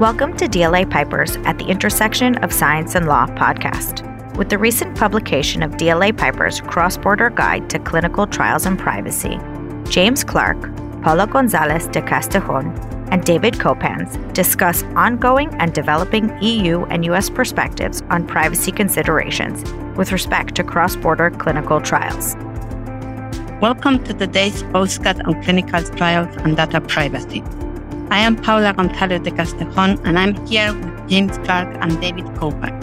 Welcome to DLA Pipers at the intersection of science and law podcast. With the recent publication of DLA Piper's Cross Border Guide to Clinical Trials and Privacy, James Clark, Paula Gonzalez de Castejon, and David Copans discuss ongoing and developing EU and US perspectives on privacy considerations with respect to cross border clinical trials. Welcome to today's postcard on clinical trials and data privacy. I am Paula Gonzalez de Castejon, and I'm here with James Clark and David Copan.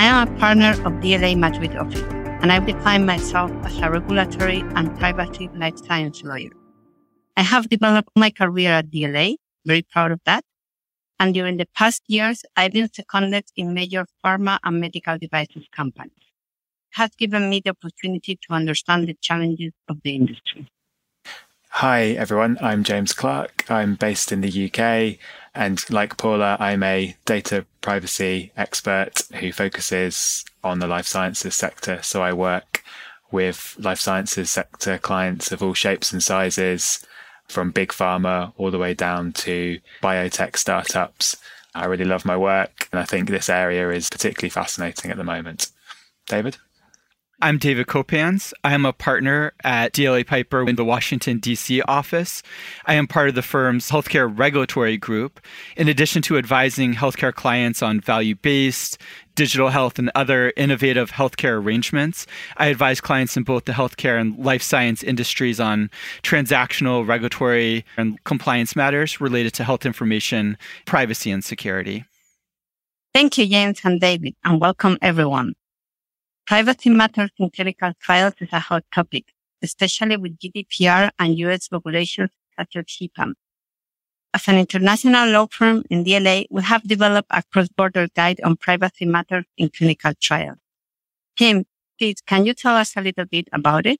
I am a partner of DLA Madrid office, and I define myself as a regulatory and privacy life science lawyer. I have developed my career at DLA, very proud of that. And during the past years, I've been seconded in major pharma and medical devices companies. Has given me the opportunity to understand the challenges of the industry. Hi, everyone. I'm James Clark. I'm based in the UK. And like Paula, I'm a data privacy expert who focuses on the life sciences sector. So I work with life sciences sector clients of all shapes and sizes, from big pharma all the way down to biotech startups. I really love my work. And I think this area is particularly fascinating at the moment. David? I'm David Copans. I am a partner at DLA Piper in the Washington, D.C. office. I am part of the firm's healthcare regulatory group. In addition to advising healthcare clients on value based, digital health, and other innovative healthcare arrangements, I advise clients in both the healthcare and life science industries on transactional, regulatory, and compliance matters related to health information, privacy, and security. Thank you, James and David, and welcome everyone. Privacy matters in clinical trials is a hot topic, especially with GDPR and US regulations such as HIPAA. As an international law firm in DLA, we have developed a cross-border guide on privacy matters in clinical trials. Tim, please, can you tell us a little bit about it?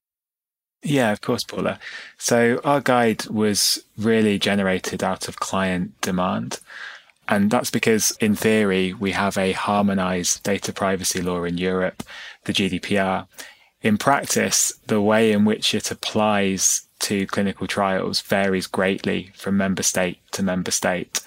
Yeah, of course, Paula. So our guide was really generated out of client demand. And that's because in theory, we have a harmonized data privacy law in Europe, the GDPR. In practice, the way in which it applies to clinical trials varies greatly from member state to member state.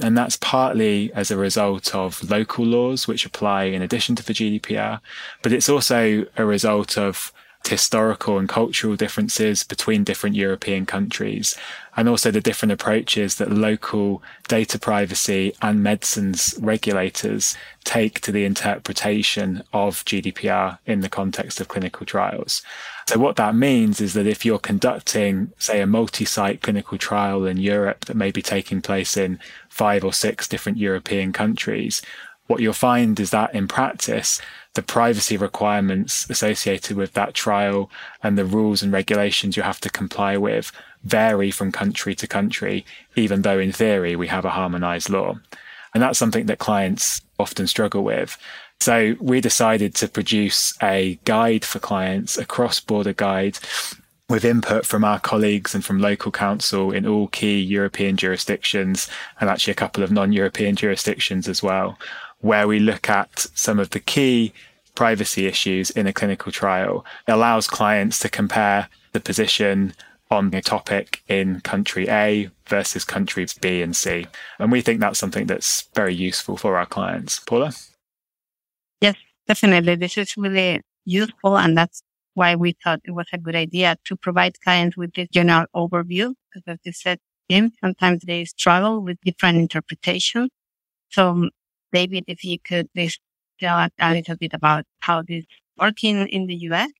And that's partly as a result of local laws which apply in addition to the GDPR, but it's also a result of historical and cultural differences between different European countries, and also the different approaches that local data privacy and medicines regulators take to the interpretation of GDPR in the context of clinical trials. So what that means is that if you're conducting, say, a multi-site clinical trial in Europe that may be taking place in five or six different European countries, what you'll find is that in practice, the privacy requirements associated with that trial and the rules and regulations you have to comply with vary from country to country, even though in theory we have a harmonized law. And that's something that clients often struggle with. So we decided to produce a guide for clients, a cross border guide with input from our colleagues and from local counsel in all key European jurisdictions and actually a couple of non European jurisdictions as well where we look at some of the key privacy issues in a clinical trial. It allows clients to compare the position on a topic in country A versus countries B and C. And we think that's something that's very useful for our clients. Paula? Yes, definitely. This is really useful. And that's why we thought it was a good idea to provide clients with this general overview. Because as you said, Jim, sometimes they struggle with different interpretations. So David, if you could please tell us a little bit about how this working in the US.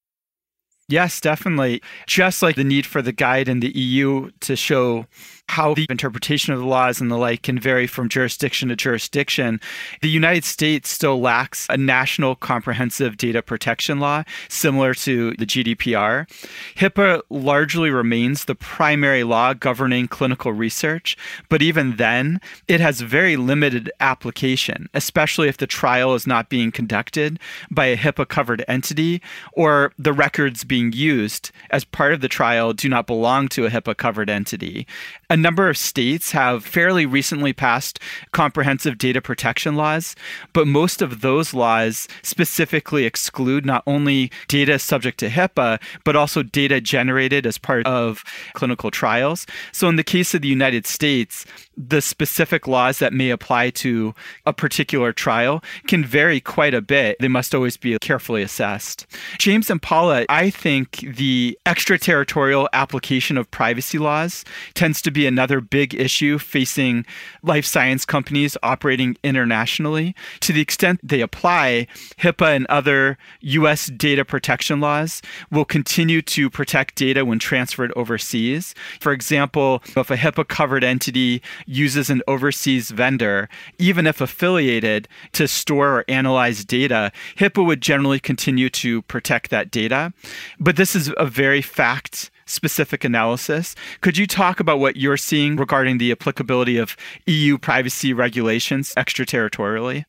Yes, definitely. Just like the need for the guide in the EU to show how the interpretation of the laws and the like can vary from jurisdiction to jurisdiction, the United States still lacks a national comprehensive data protection law similar to the GDPR. HIPAA largely remains the primary law governing clinical research, but even then, it has very limited application, especially if the trial is not being conducted by a HIPAA covered entity or the records being used as part of the trial do not belong to a HIPAA covered entity. A number of states have fairly recently passed comprehensive data protection laws, but most of those laws specifically exclude not only data subject to HIPAA, but also data generated as part of clinical trials. So, in the case of the United States, the specific laws that may apply to a particular trial can vary quite a bit. They must always be carefully assessed. James and Paula, I think the extraterritorial application of privacy laws tends to be another big issue facing life science companies operating internationally. To the extent they apply, HIPAA and other US data protection laws will continue to protect data when transferred overseas. For example, if a HIPAA covered entity uses an overseas vendor, even if affiliated, to store or analyze data, HIPAA would generally continue to protect that data. But this is a very fact specific analysis. Could you talk about what you're seeing regarding the applicability of EU privacy regulations extraterritorially?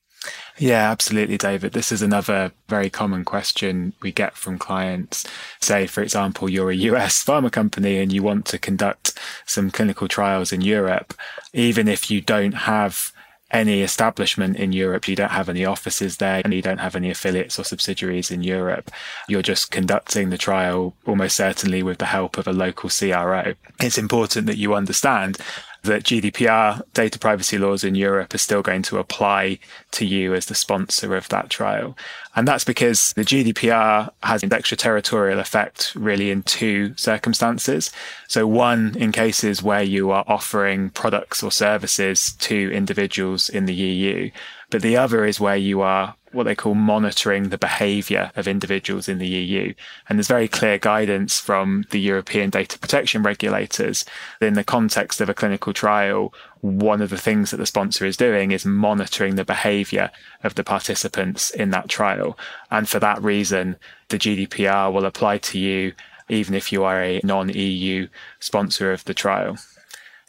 Yeah, absolutely, David. This is another very common question we get from clients. Say, for example, you're a US pharma company and you want to conduct some clinical trials in Europe. Even if you don't have any establishment in Europe, you don't have any offices there, and you don't have any affiliates or subsidiaries in Europe. You're just conducting the trial almost certainly with the help of a local CRO. It's important that you understand that GDPR data privacy laws in Europe are still going to apply to you as the sponsor of that trial. And that's because the GDPR has an extraterritorial effect really in two circumstances. So one in cases where you are offering products or services to individuals in the EU, but the other is where you are what they call monitoring the behavior of individuals in the EU. And there's very clear guidance from the European data protection regulators in the context of a clinical trial. One of the things that the sponsor is doing is monitoring the behavior of the participants in that trial. And for that reason, the GDPR will apply to you even if you are a non EU sponsor of the trial.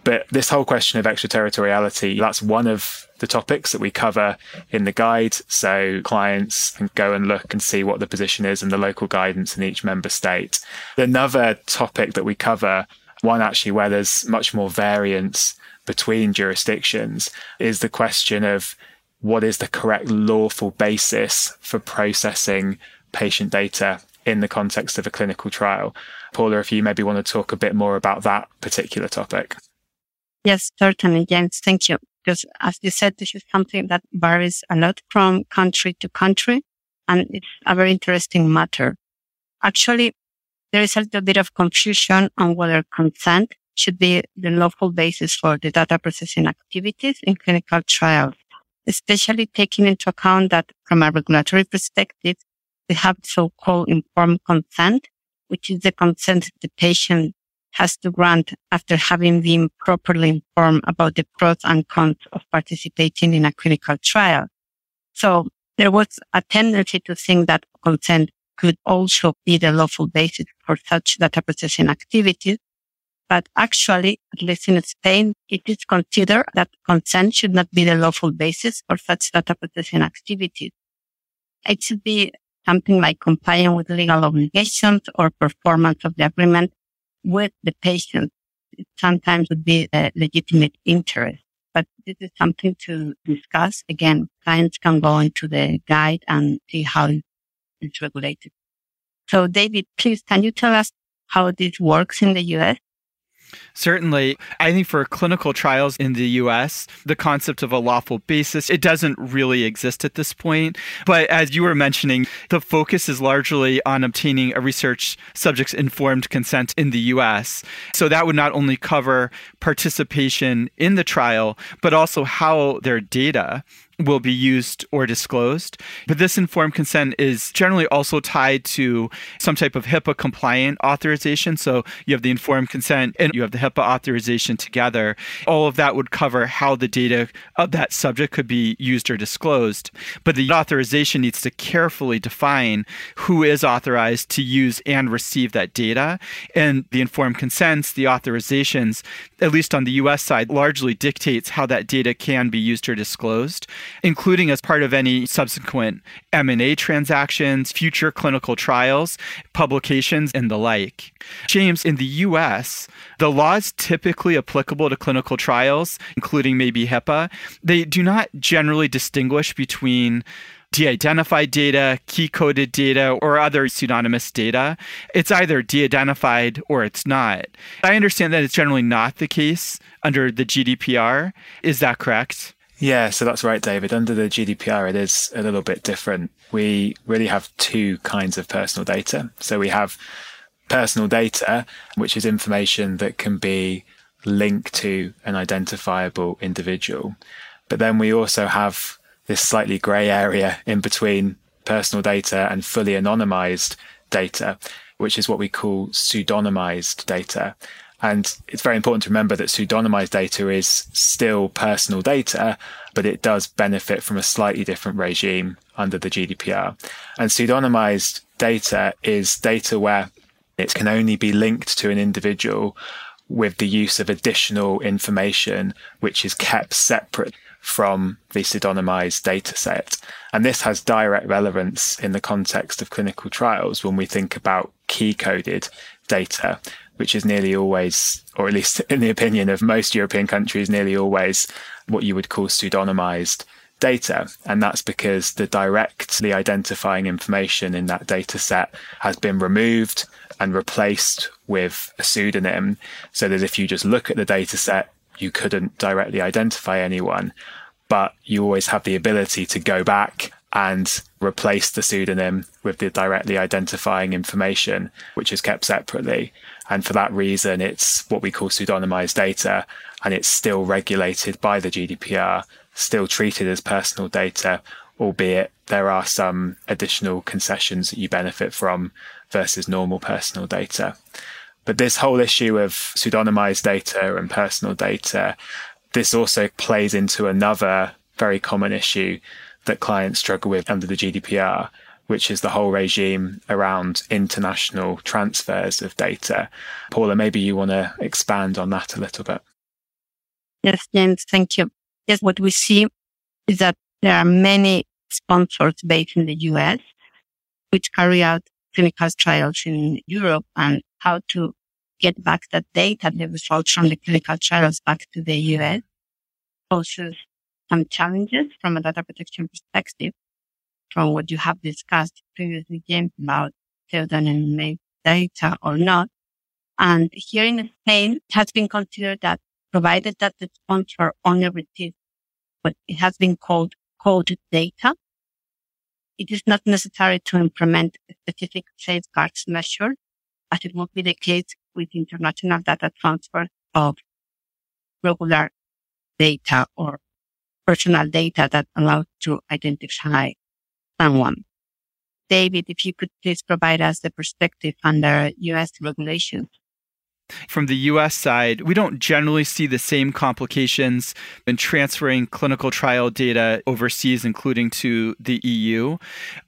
But this whole question of extraterritoriality, that's one of the topics that we cover in the guide. So clients can go and look and see what the position is and the local guidance in each member state. Another topic that we cover, one actually where there's much more variance between jurisdictions, is the question of what is the correct lawful basis for processing patient data in the context of a clinical trial. Paula, if you maybe want to talk a bit more about that particular topic. Yes, certainly, James. Thank you. Because as you said, this is something that varies a lot from country to country. And it's a very interesting matter. Actually, there is a little bit of confusion on whether consent should be the lawful basis for the data processing activities in clinical trials, especially taking into account that from a regulatory perspective, we have so-called informed consent, which is the consent the patient has to grant after having been properly informed about the pros and cons of participating in a clinical trial. So there was a tendency to think that consent could also be the lawful basis for such data processing activities. But actually, at least in Spain, it is considered that consent should not be the lawful basis for such data processing activities. It should be something like complying with legal obligations or performance of the agreement with the patient. It sometimes would be a legitimate interest, but this is something to discuss. Again, clients can go into the guide and see how it's regulated. So David, please, can you tell us how this works in the US? Certainly. I think for clinical trials in the US, the concept of a lawful basis, it doesn't really exist at this point. But as you were mentioning, the focus is largely on obtaining a research subject's informed consent in the US. So that would not only cover participation in the trial, but also how their data will be used or disclosed. But this informed consent is generally also tied to some type of HIPAA compliant authorization. So you have the informed consent and you have the HIPAA authorization together. All of that would cover how the data of that subject could be used or disclosed. But the authorization needs to carefully define who is authorized to use and receive that data. And the informed consents, the authorizations, at least on the US side, largely dictates how that data can be used or disclosed. Including as part of any subsequent M&A transactions, future clinical trials, publications, and the like. James, in the US, the laws typically applicable to clinical trials, including maybe HIPAA, they do not generally distinguish between de-identified data, key-coded data, or other pseudonymous data. It's either de-identified or it's not. I understand that it's generally not the case under the GDPR. Is that correct? Yeah, so that's right, David. Under the GDPR, it is a little bit different. We really have two kinds of personal data. So we have personal data, which is information that can be linked to an identifiable individual. But then we also have this slightly grey area in between personal data and fully anonymized data, which is what we call pseudonymized data. And it's very important to remember that pseudonymized data is still personal data, but it does benefit from a slightly different regime under the GDPR. And pseudonymized data is data where it can only be linked to an individual with the use of additional information, which is kept separate from the pseudonymized data set. And this has direct relevance in the context of clinical trials when we think about key coded data, which is nearly always, or at least in the opinion of most European countries, nearly always what you would call pseudonymized data. And that's because the directly identifying information in that data set has been removed and replaced with a pseudonym so that if you just look at the data set, you couldn't directly identify anyone, but you always have the ability to go back and replace the pseudonym with the directly identifying information, which is kept separately. And for that reason, it's what we call pseudonymized data, and it's still regulated by the GDPR, still treated as personal data, albeit there are some additional concessions that you benefit from versus normal personal data. But this whole issue of pseudonymized data and personal data, this also plays into another very common issue that clients struggle with under the GDPR, which is the whole regime around international transfers of data. Paula, maybe you want to expand on that a little bit. Yes, James, thank you. Yes, what we see is that there are many sponsors based in the US which carry out clinical trials in Europe and how to get back that data, the results from the clinical trials back to the US poses some challenges from a data protection perspective from what you have discussed previously, James, about pseudonymized data or not. And here in Spain, it has been considered that provided that the sponsor only receives what it has been called coded data, it is not necessary to implement specific safeguards measure, as it would be the case with international data transfer of regular data or personal data that allows to identify someone. David, if you could please provide us the perspective under US regulations. From the US side, we don't generally see the same complications in transferring clinical trial data overseas, including to the EU.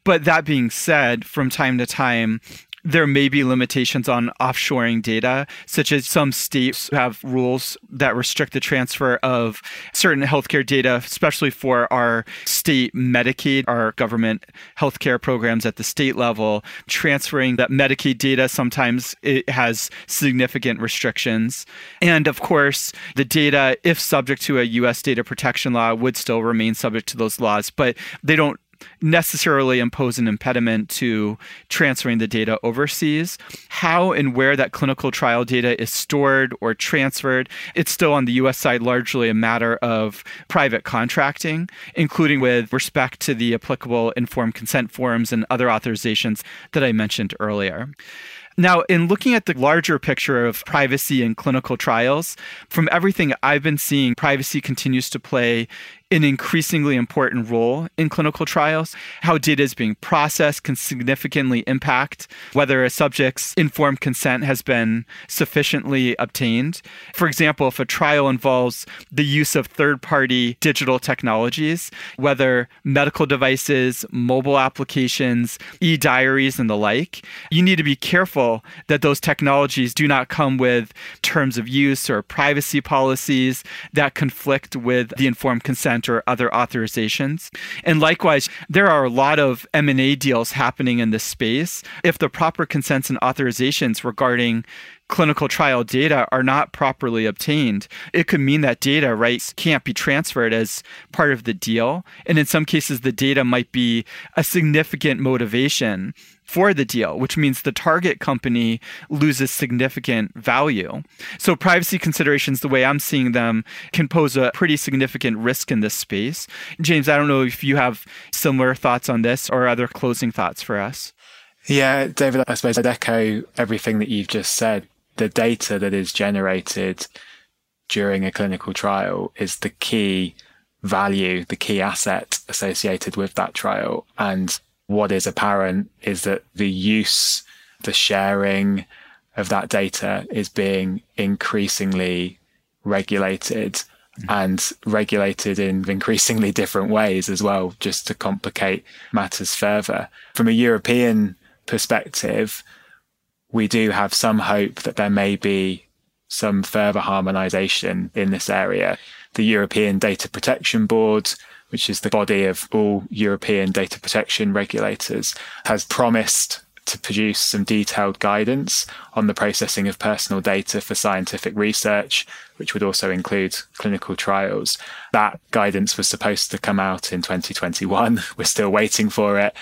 But that being said, from time to time, there may be limitations on offshoring data, such as some states have rules that restrict the transfer of certain healthcare data, especially for our state Medicaid, our government healthcare programs at the state level. Transferring that Medicaid data sometimes it has significant restrictions. And of course, the data, if subject to a US data protection law, would still remain subject to those laws, but they don't necessarily impose an impediment to transferring the data overseas. How and where that clinical trial data is stored or transferred, it's still on the US side largely a matter of private contracting, including with respect to the applicable informed consent forms and other authorizations that I mentioned earlier. Now, in looking at the larger picture of privacy in clinical trials, from everything I've been seeing, privacy continues to play an increasingly important role in clinical trials. How data is being processed can significantly impact whether a subject's informed consent has been sufficiently obtained. For example, if a trial involves the use of third party digital technologies, whether medical devices, mobile applications, e diaries, and the like, you need to be careful that those technologies do not come with terms of use or privacy policies that conflict with the informed consent consent or other authorizations. And likewise, there are a lot of M&A deals happening in this space. If the proper consents and authorizations regarding clinical trial data are not properly obtained, it could mean that data rights can't be transferred as part of the deal. And in some cases, the data might be a significant motivation for the deal, which means the target company loses significant value. So, privacy considerations, the way I'm seeing them, can pose a pretty significant risk in this space. James, I don't know if you have similar thoughts on this or other closing thoughts for us. Yeah, David, I suppose I'd echo everything that you've just said the data that is generated during a clinical trial is the key value, the key asset associated with that trial. And what is apparent is that the use, the sharing of that data is being increasingly regulated mm-hmm. and regulated in increasingly different ways as well, just to complicate matters further. From a European perspective, we do have some hope that there may be some further harmonization in this area. The European Data Protection Board, which is the body of all European data protection regulators, has promised to produce some detailed guidance on the processing of personal data for scientific research, which would also include clinical trials. That guidance was supposed to come out in 2021. We're still waiting for it.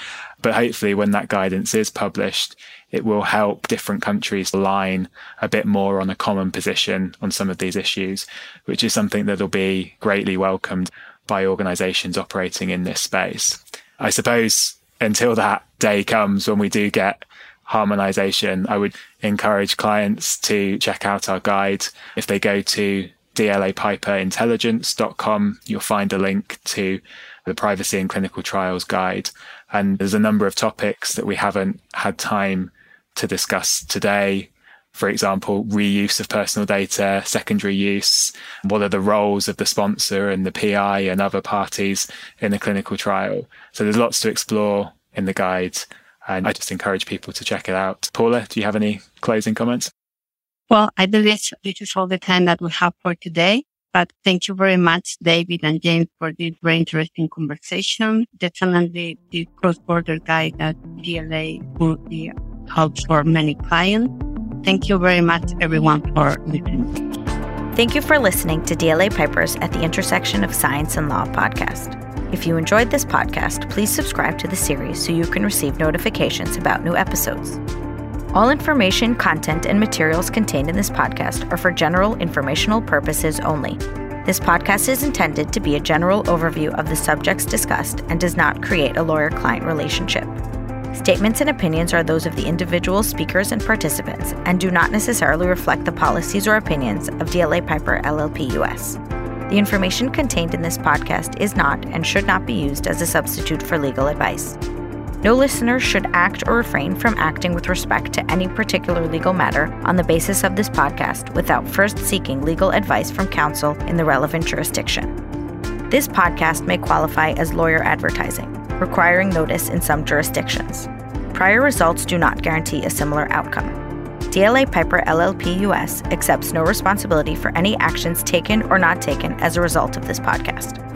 But hopefully, when that guidance is published, it will help different countries align a bit more on a common position on some of these issues, which is something that'll be greatly welcomed by organizations operating in this space. I suppose until that day comes when we do get harmonization, I would encourage clients to check out our guide. If they go to dlapiperintelligence.com, you'll find a link to the privacy and clinical trials guide. And there's a number of topics that we haven't had time to discuss today. For example, reuse of personal data, secondary use. What are the roles of the sponsor and the PI and other parties in a clinical trial? So there's lots to explore in the guide. And I just encourage people to check it out. Paula, do you have any closing comments? Well, I believe this is all the time that we have for today. But thank you very much, David and James, for this very interesting conversation. Definitely the cross-border guide that DLA will be helps for many clients. Thank you very much, everyone, for listening. Thank you for listening to DLA Pipers at the Intersection of Science and Law podcast. If you enjoyed this podcast, please subscribe to the series so you can receive notifications about new episodes. All information, content, and materials contained in this podcast are for general informational purposes only. This podcast is intended to be a general overview of the subjects discussed and does not create a lawyer client relationship. Statements and opinions are those of the individual speakers and participants and do not necessarily reflect the policies or opinions of DLA Piper LLP US. The information contained in this podcast is not and should not be used as a substitute for legal advice. No listener should act or refrain from acting with respect to any particular legal matter on the basis of this podcast without first seeking legal advice from counsel in the relevant jurisdiction. This podcast may qualify as lawyer advertising requiring notice in some jurisdictions. Prior results do not guarantee a similar outcome. DLA Piper LLP US accepts no responsibility for any actions taken or not taken as a result of this podcast.